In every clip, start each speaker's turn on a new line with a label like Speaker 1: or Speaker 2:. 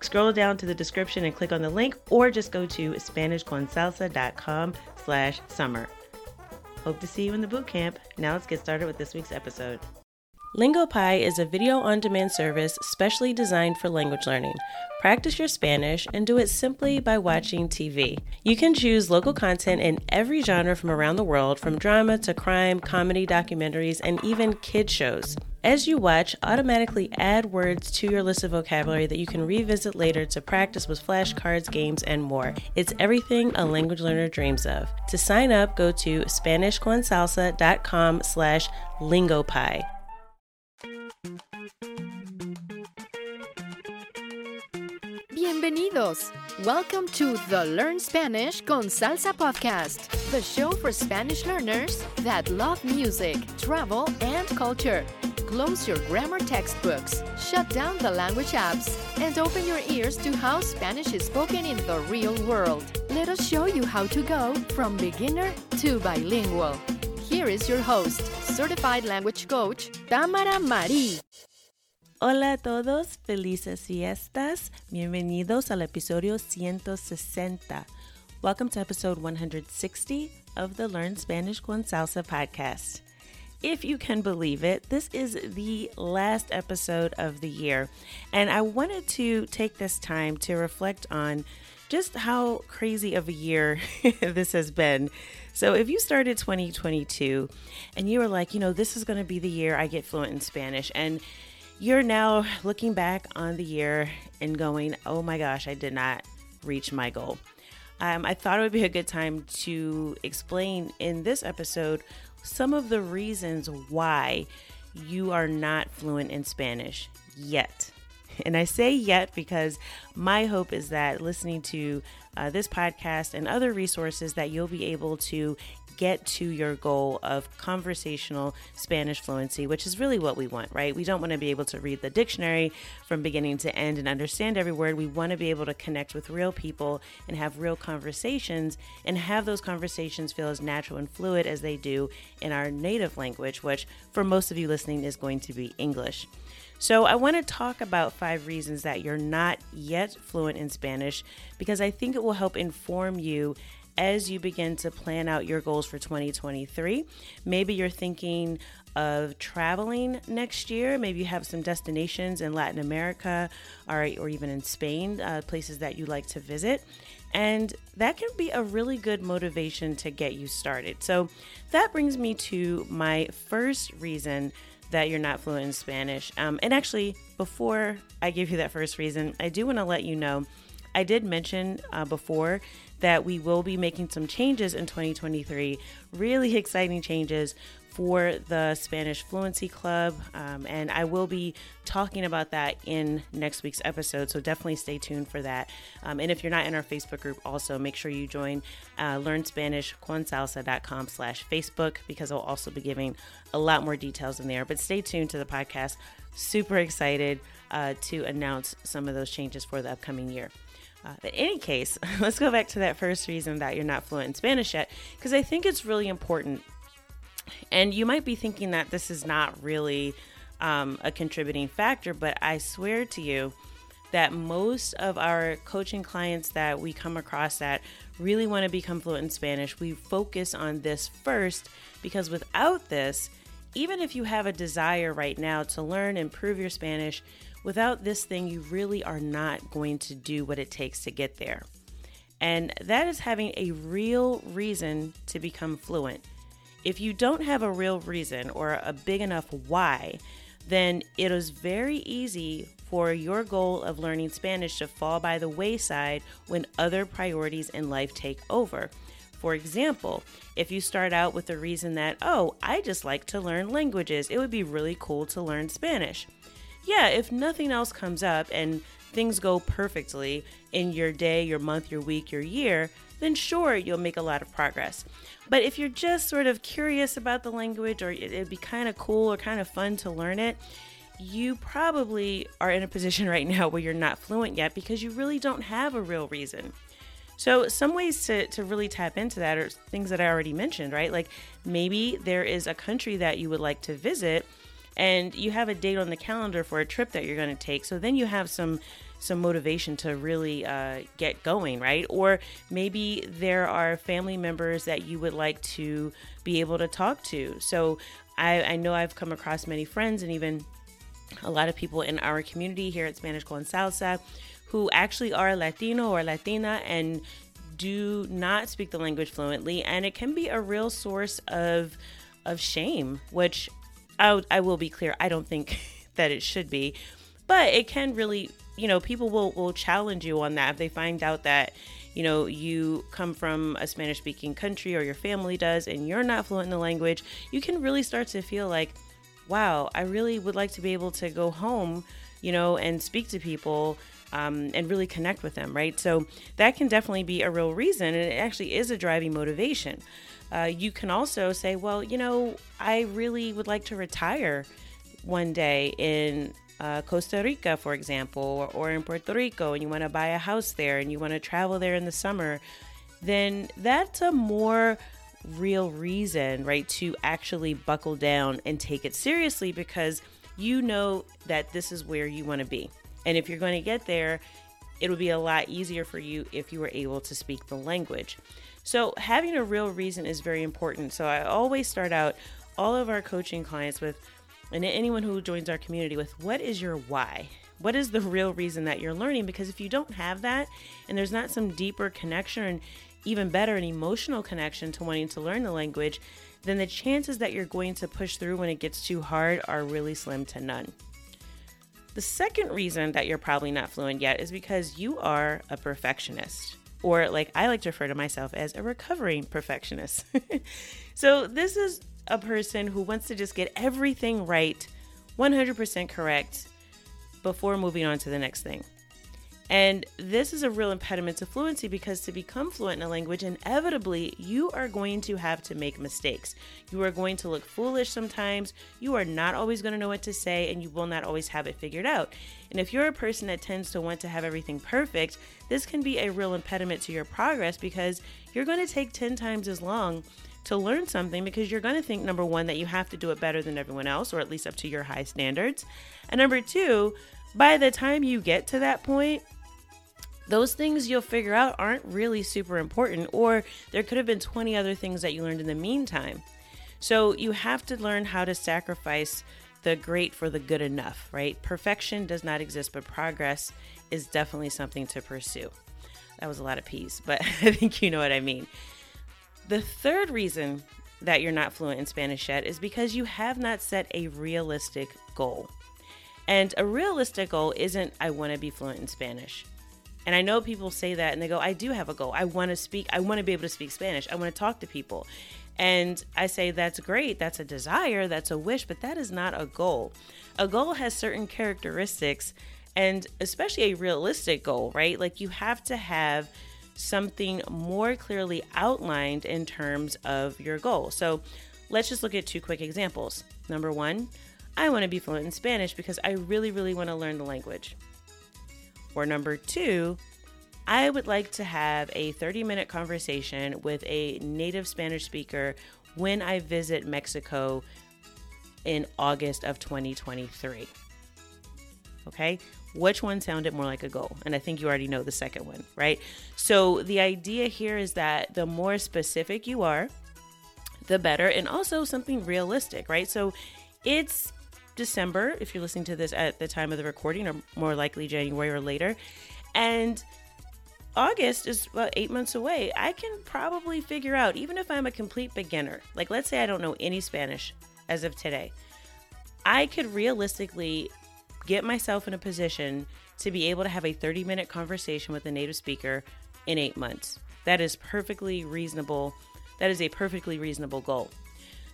Speaker 1: scroll down to the description and click on the link or just go to SpanishConsalsa.com slash summer. Hope to see you in the boot camp. Now let's get started with this week's episode. LingoPie is a video on demand service specially designed for language learning. Practice your Spanish and do it simply by watching TV. You can choose local content in every genre from around the world, from drama to crime, comedy, documentaries, and even kid shows. As you watch, automatically add words to your list of vocabulary that you can revisit later to practice with flashcards, games, and more. It's everything a language learner dreams of. To sign up, go to SpanishConsalsa.com slash lingopie.
Speaker 2: Bienvenidos. Welcome to the Learn Spanish con Salsa podcast, the show for Spanish learners that love music, travel, and culture. Close your grammar textbooks, shut down the language apps, and open your ears to how Spanish is spoken in the real world. Let us show you how to go from beginner to bilingual. Here is your host, certified language coach, Tamara Marie.
Speaker 1: Hola a todos, felices fiestas. Bienvenidos al episodio 160. Welcome to episode 160 of the Learn Spanish con Salsa podcast if you can believe it, this is the last episode of the year. And I wanted to take this time to reflect on just how crazy of a year this has been. So, if you started 2022 and you were like, you know, this is going to be the year I get fluent in Spanish, and you're now looking back on the year and going, oh my gosh, I did not reach my goal. Um, I thought it would be a good time to explain in this episode some of the reasons why you are not fluent in Spanish yet. And I say yet because my hope is that listening to uh, this podcast and other resources that you'll be able to get to your goal of conversational Spanish fluency, which is really what we want, right? We don't want to be able to read the dictionary from beginning to end and understand every word. We want to be able to connect with real people and have real conversations and have those conversations feel as natural and fluid as they do in our native language, which for most of you listening is going to be English. So, I want to talk about five reasons that you're not yet fluent in Spanish because I think it will help inform you as you begin to plan out your goals for 2023. Maybe you're thinking of traveling next year. Maybe you have some destinations in Latin America or, or even in Spain, uh, places that you like to visit. And that can be a really good motivation to get you started. So that brings me to my first reason that you're not fluent in Spanish. Um, and actually, before I give you that first reason, I do want to let you know I did mention uh, before that we will be making some changes in 2023, really exciting changes for the Spanish Fluency Club. Um, and I will be talking about that in next week's episode. So definitely stay tuned for that. Um, and if you're not in our Facebook group, also make sure you join uh, learnspanishconsalsa.com slash Facebook because I'll also be giving a lot more details in there. But stay tuned to the podcast. Super excited uh, to announce some of those changes for the upcoming year. Uh, in any case, let's go back to that first reason that you're not fluent in Spanish yet, because I think it's really important. And you might be thinking that this is not really um, a contributing factor, but I swear to you that most of our coaching clients that we come across that really want to become fluent in Spanish, we focus on this first because without this, even if you have a desire right now to learn, improve your Spanish, without this thing, you really are not going to do what it takes to get there. And that is having a real reason to become fluent. If you don't have a real reason or a big enough why, then it is very easy for your goal of learning Spanish to fall by the wayside when other priorities in life take over. For example, if you start out with the reason that, oh, I just like to learn languages, it would be really cool to learn Spanish. Yeah, if nothing else comes up and things go perfectly in your day, your month, your week, your year, then sure, you'll make a lot of progress. But if you're just sort of curious about the language or it'd be kind of cool or kind of fun to learn it, you probably are in a position right now where you're not fluent yet because you really don't have a real reason. So, some ways to, to really tap into that are things that I already mentioned, right? Like maybe there is a country that you would like to visit and you have a date on the calendar for a trip that you're going to take. So then you have some some motivation to really uh, get going, right? Or maybe there are family members that you would like to be able to talk to. So I, I know I've come across many friends and even a lot of people in our community here at Spanish con Salsa who actually are Latino or Latina and do not speak the language fluently, and it can be a real source of of shame, which I, I will be clear, I don't think that it should be, but it can really you know, people will, will challenge you on that if they find out that, you know, you come from a Spanish speaking country or your family does and you're not fluent in the language, you can really start to feel like, wow, I really would like to be able to go home, you know, and speak to people um, and really connect with them, right? So that can definitely be a real reason, and it actually is a driving motivation. Uh, you can also say, well, you know, I really would like to retire one day in uh, Costa Rica, for example, or, or in Puerto Rico, and you want to buy a house there and you want to travel there in the summer, then that's a more real reason, right, to actually buckle down and take it seriously because you know that this is where you want to be. And if you're going to get there, it'll be a lot easier for you if you were able to speak the language. So, having a real reason is very important. So, I always start out all of our coaching clients with and anyone who joins our community with what is your why? What is the real reason that you're learning? Because if you don't have that and there's not some deeper connection and even better, an emotional connection to wanting to learn the language, then the chances that you're going to push through when it gets too hard are really slim to none. The second reason that you're probably not fluent yet is because you are a perfectionist, or like I like to refer to myself as a recovering perfectionist. so, this is a person who wants to just get everything right, 100% correct, before moving on to the next thing. And this is a real impediment to fluency because to become fluent in a language, inevitably, you are going to have to make mistakes. You are going to look foolish sometimes. You are not always going to know what to say, and you will not always have it figured out. And if you're a person that tends to want to have everything perfect, this can be a real impediment to your progress because you're going to take 10 times as long to learn something because you're going to think number one that you have to do it better than everyone else or at least up to your high standards and number two by the time you get to that point those things you'll figure out aren't really super important or there could have been 20 other things that you learned in the meantime so you have to learn how to sacrifice the great for the good enough right perfection does not exist but progress is definitely something to pursue that was a lot of peas but i think you know what i mean the third reason that you're not fluent in Spanish yet is because you have not set a realistic goal. And a realistic goal isn't, I want to be fluent in Spanish. And I know people say that and they go, I do have a goal. I want to speak, I want to be able to speak Spanish. I want to talk to people. And I say that's great, that's a desire, that's a wish, but that is not a goal. A goal has certain characteristics, and especially a realistic goal, right? Like you have to have something more clearly outlined in terms of your goal. So let's just look at two quick examples. Number one, I want to be fluent in Spanish because I really, really want to learn the language. Or number two, I would like to have a 30 minute conversation with a native Spanish speaker when I visit Mexico in August of 2023. Okay, which one sounded more like a goal? And I think you already know the second one, right? So the idea here is that the more specific you are, the better, and also something realistic, right? So it's December, if you're listening to this at the time of the recording, or more likely January or later. And August is about eight months away. I can probably figure out, even if I'm a complete beginner, like let's say I don't know any Spanish as of today, I could realistically get myself in a position to be able to have a 30 minute conversation with a native speaker in eight months. That is perfectly reasonable. That is a perfectly reasonable goal.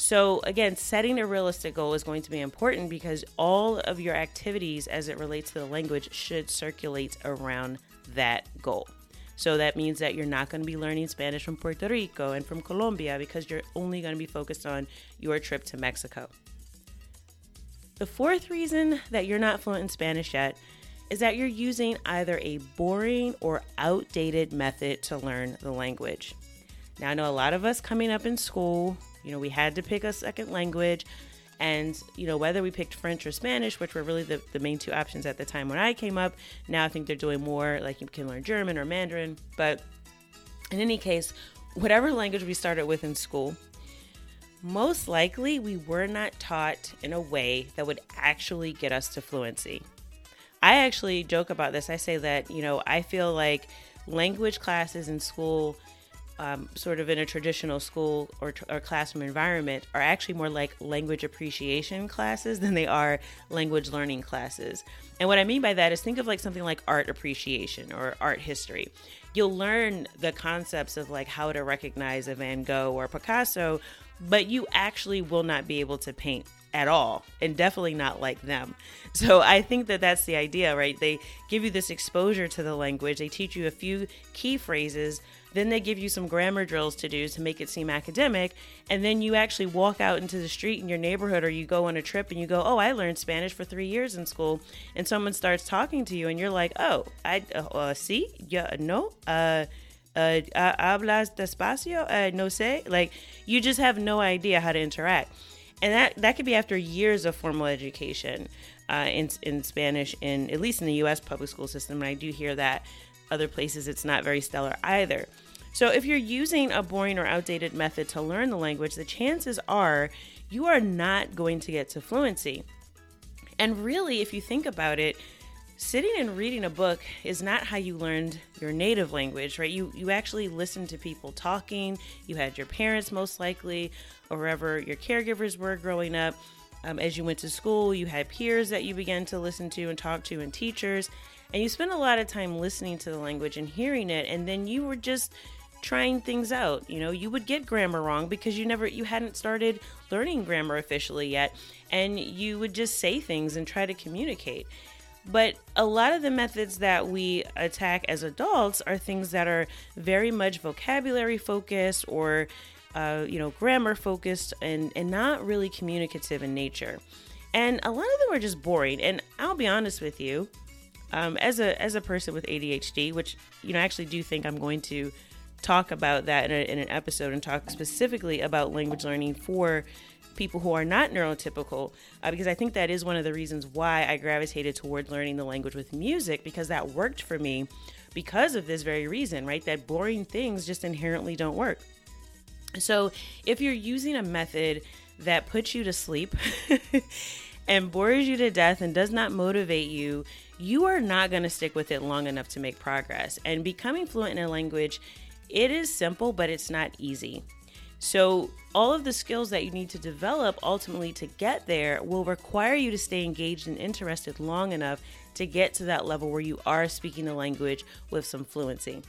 Speaker 1: So, again, setting a realistic goal is going to be important because all of your activities as it relates to the language should circulate around that goal. So that means that you're not going to be learning Spanish from Puerto Rico and from Colombia because you're only going to be focused on your trip to Mexico. The fourth reason that you're not fluent in Spanish yet is that you're using either a boring or outdated method to learn the language. Now, I know a lot of us coming up in school, you know, we had to pick a second language. And, you know, whether we picked French or Spanish, which were really the, the main two options at the time when I came up, now I think they're doing more, like you can learn German or Mandarin. But in any case, whatever language we started with in school, most likely we were not taught in a way that would actually get us to fluency. I actually joke about this. I say that, you know, I feel like language classes in school um, sort of in a traditional school or, or classroom environment are actually more like language appreciation classes than they are language learning classes. And what I mean by that is think of like something like art appreciation or art history. You'll learn the concepts of like how to recognize a Van Gogh or Picasso, but you actually will not be able to paint at all and definitely not like them. So I think that that's the idea, right? They give you this exposure to the language, they teach you a few key phrases then they give you some grammar drills to do to make it seem academic. And then you actually walk out into the street in your neighborhood or you go on a trip and you go, Oh, I learned Spanish for three years in school. And someone starts talking to you and you're like, Oh, I uh, uh see, yeah, no, uh, uh, hablas despacio, uh, no sé. Like you just have no idea how to interact. And that, that could be after years of formal education uh, in, in Spanish, in at least in the U.S. public school system. And I do hear that other places it's not very stellar either. So, if you're using a boring or outdated method to learn the language, the chances are you are not going to get to fluency. And really, if you think about it, sitting and reading a book is not how you learned your native language, right? You you actually listened to people talking. You had your parents most likely, or wherever your caregivers were growing up. Um, as you went to school, you had peers that you began to listen to and talk to, and teachers and you spent a lot of time listening to the language and hearing it and then you were just trying things out. You know you would get grammar wrong because you never you hadn't started learning grammar officially yet and you would just say things and try to communicate. But a lot of the methods that we attack as adults are things that are very much vocabulary focused or uh, you know grammar focused and and not really communicative in nature and a lot of them are just boring and i'll be honest with you um, as a as a person with ADHD, which you know I actually do think I'm going to talk about that in, a, in an episode and talk specifically about language learning for people who are not neurotypical, uh, because I think that is one of the reasons why I gravitated toward learning the language with music because that worked for me because of this very reason, right? That boring things just inherently don't work. So if you're using a method that puts you to sleep and bores you to death and does not motivate you, you are not going to stick with it long enough to make progress. And becoming fluent in a language, it is simple, but it's not easy. So, all of the skills that you need to develop ultimately to get there will require you to stay engaged and interested long enough to get to that level where you are speaking the language with some fluency.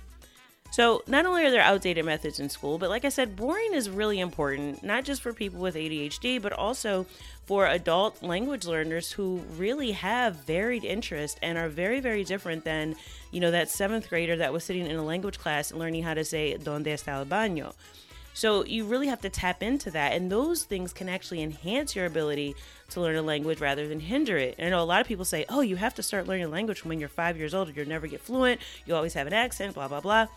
Speaker 1: So, not only are there outdated methods in school, but like I said, boring is really important, not just for people with ADHD, but also for adult language learners who really have varied interest and are very, very different than, you know, that seventh grader that was sitting in a language class learning how to say, Donde está el baño? So, you really have to tap into that, and those things can actually enhance your ability to learn a language rather than hinder it. And I know a lot of people say, oh, you have to start learning a language when you're five years old, or you'll never get fluent, you always have an accent, blah, blah, blah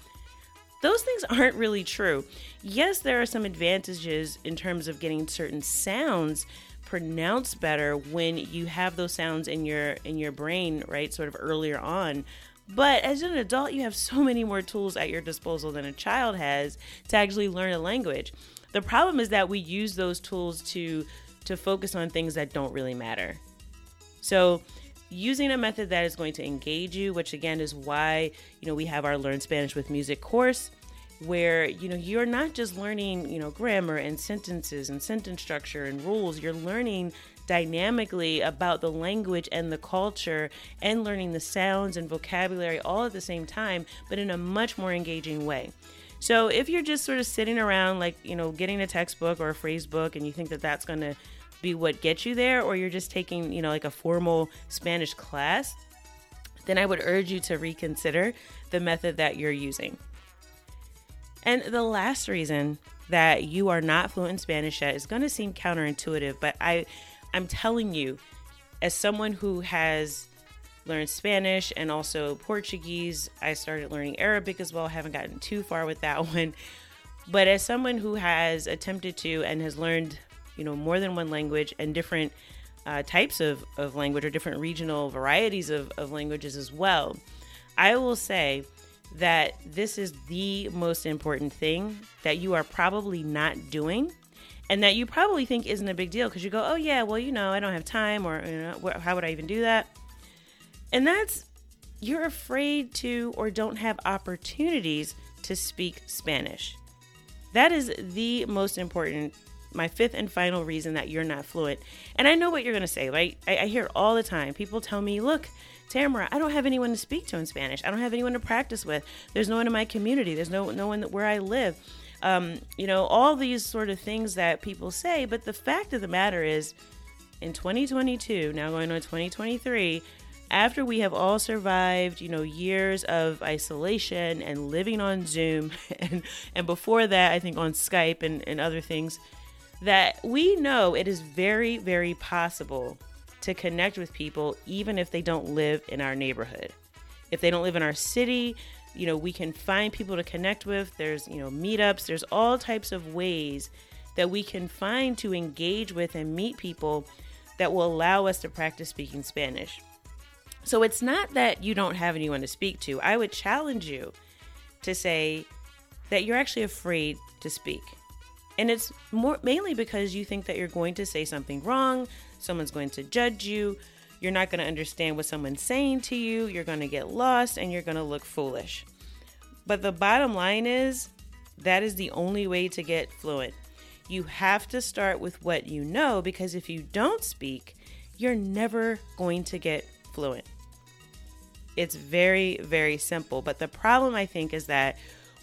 Speaker 1: those things aren't really true. Yes, there are some advantages in terms of getting certain sounds pronounced better when you have those sounds in your in your brain, right? Sort of earlier on. But as an adult, you have so many more tools at your disposal than a child has to actually learn a language. The problem is that we use those tools to to focus on things that don't really matter. So, using a method that is going to engage you, which again is why, you know, we have our Learn Spanish with Music course where, you know, you're not just learning, you know, grammar and sentences and sentence structure and rules, you're learning dynamically about the language and the culture and learning the sounds and vocabulary all at the same time, but in a much more engaging way. So if you're just sort of sitting around, like, you know, getting a textbook or a phrase book and you think that that's going to be what gets you there, or you're just taking, you know, like a formal Spanish class, then I would urge you to reconsider the method that you're using. And the last reason that you are not fluent in Spanish yet is going to seem counterintuitive, but I I'm telling you as someone who has learned Spanish and also Portuguese, I started learning Arabic as well. Haven't gotten too far with that one. But as someone who has attempted to and has learned you know more than one language and different uh, types of, of language or different regional varieties of, of languages as well i will say that this is the most important thing that you are probably not doing and that you probably think isn't a big deal because you go oh yeah well you know i don't have time or you know how would i even do that and that's you're afraid to or don't have opportunities to speak spanish that is the most important my fifth and final reason that you're not fluent. And I know what you're going to say, right? I, I hear all the time. People tell me, look, Tamara, I don't have anyone to speak to in Spanish. I don't have anyone to practice with. There's no one in my community. There's no no one where I live. Um, you know, all these sort of things that people say. But the fact of the matter is, in 2022, now going on 2023, after we have all survived, you know, years of isolation and living on Zoom, and and before that, I think on Skype and, and other things, that we know it is very, very possible to connect with people even if they don't live in our neighborhood. If they don't live in our city, you know, we can find people to connect with. There's, you know, meetups, there's all types of ways that we can find to engage with and meet people that will allow us to practice speaking Spanish. So it's not that you don't have anyone to speak to. I would challenge you to say that you're actually afraid to speak. And it's more mainly because you think that you're going to say something wrong, someone's going to judge you, you're not going to understand what someone's saying to you, you're going to get lost, and you're going to look foolish. But the bottom line is that is the only way to get fluent. You have to start with what you know because if you don't speak, you're never going to get fluent. It's very, very simple. But the problem, I think, is that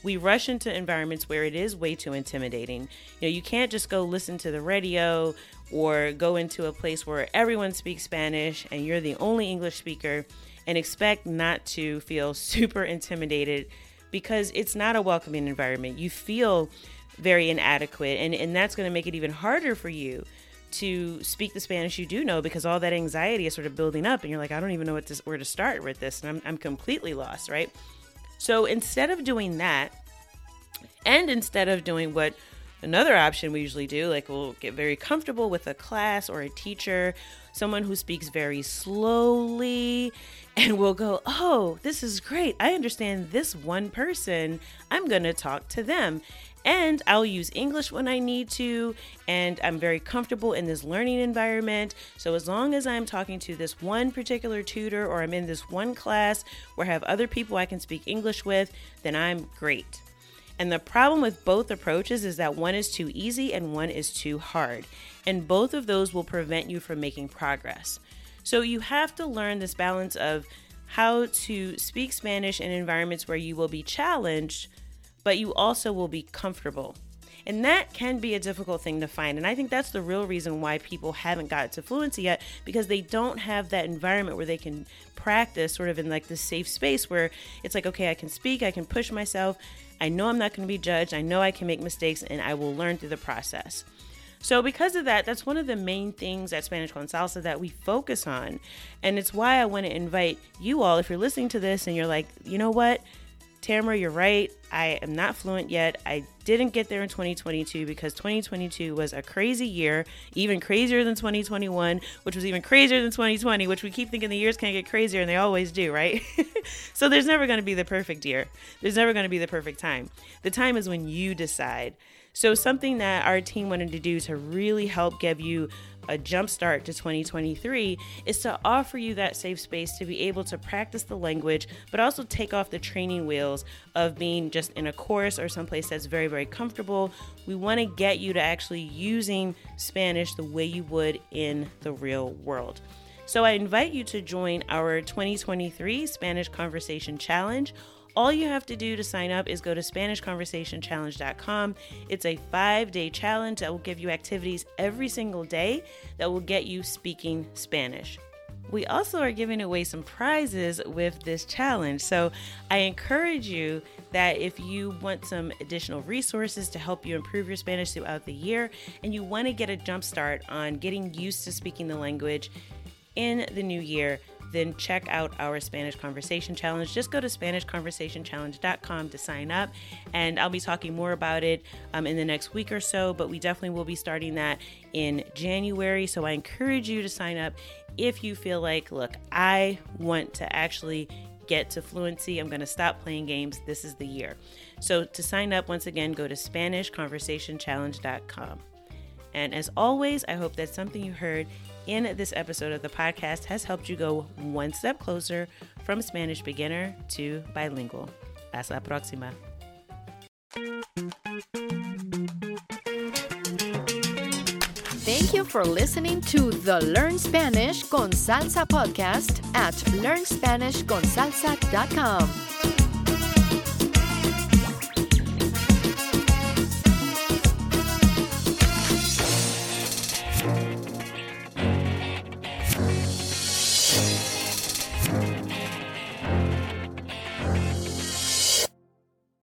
Speaker 1: we rush into environments where it is way too intimidating. You know, you can't just go listen to the radio or go into a place where everyone speaks Spanish and you're the only English speaker and expect not to feel super intimidated because it's not a welcoming environment. You feel very inadequate and, and that's going to make it even harder for you to speak the Spanish you do know because all that anxiety is sort of building up and you're like, I don't even know what where to start with this and I'm, I'm completely lost, right? So instead of doing that, and instead of doing what another option we usually do, like we'll get very comfortable with a class or a teacher, someone who speaks very slowly, and we'll go, Oh, this is great. I understand this one person. I'm going to talk to them. And I'll use English when I need to, and I'm very comfortable in this learning environment. So, as long as I'm talking to this one particular tutor or I'm in this one class where I have other people I can speak English with, then I'm great. And the problem with both approaches is that one is too easy and one is too hard. And both of those will prevent you from making progress. So, you have to learn this balance of how to speak Spanish in environments where you will be challenged but you also will be comfortable. And that can be a difficult thing to find. And I think that's the real reason why people haven't got to fluency yet because they don't have that environment where they can practice sort of in like this safe space where it's like, okay, I can speak, I can push myself. I know I'm not going to be judged. I know I can make mistakes and I will learn through the process. So, because of that, that's one of the main things at Spanish con Salsa that we focus on. And it's why I want to invite you all, if you're listening to this and you're like, you know what? Tamara, you're right. I am not fluent yet. I didn't get there in 2022 because 2022 was a crazy year, even crazier than 2021, which was even crazier than 2020, which we keep thinking the years can't get crazier, and they always do, right? so there's never going to be the perfect year. There's never going to be the perfect time. The time is when you decide. So, something that our team wanted to do to really help give you a jump start to 2023 is to offer you that safe space to be able to practice the language, but also take off the training wheels of being just in a course or someplace that's very, very comfortable. We want to get you to actually using Spanish the way you would in the real world. So I invite you to join our 2023 Spanish Conversation Challenge all you have to do to sign up is go to SpanishConversationChallenge.com. It's a five day challenge that will give you activities every single day that will get you speaking Spanish. We also are giving away some prizes with this challenge. So I encourage you that if you want some additional resources to help you improve your Spanish throughout the year and you want to get a jump start on getting used to speaking the language in the new year, then check out our Spanish Conversation Challenge. Just go to SpanishConversationChallenge.com to sign up, and I'll be talking more about it um, in the next week or so. But we definitely will be starting that in January. So I encourage you to sign up if you feel like, look, I want to actually get to fluency. I'm going to stop playing games. This is the year. So to sign up, once again, go to SpanishConversationChallenge.com. And as always, I hope that something you heard in this episode of the podcast has helped you go one step closer from Spanish beginner to bilingual. Hasta la próxima.
Speaker 2: Thank you for listening to the Learn Spanish con Salsa podcast at learnspanishconsalsa.com.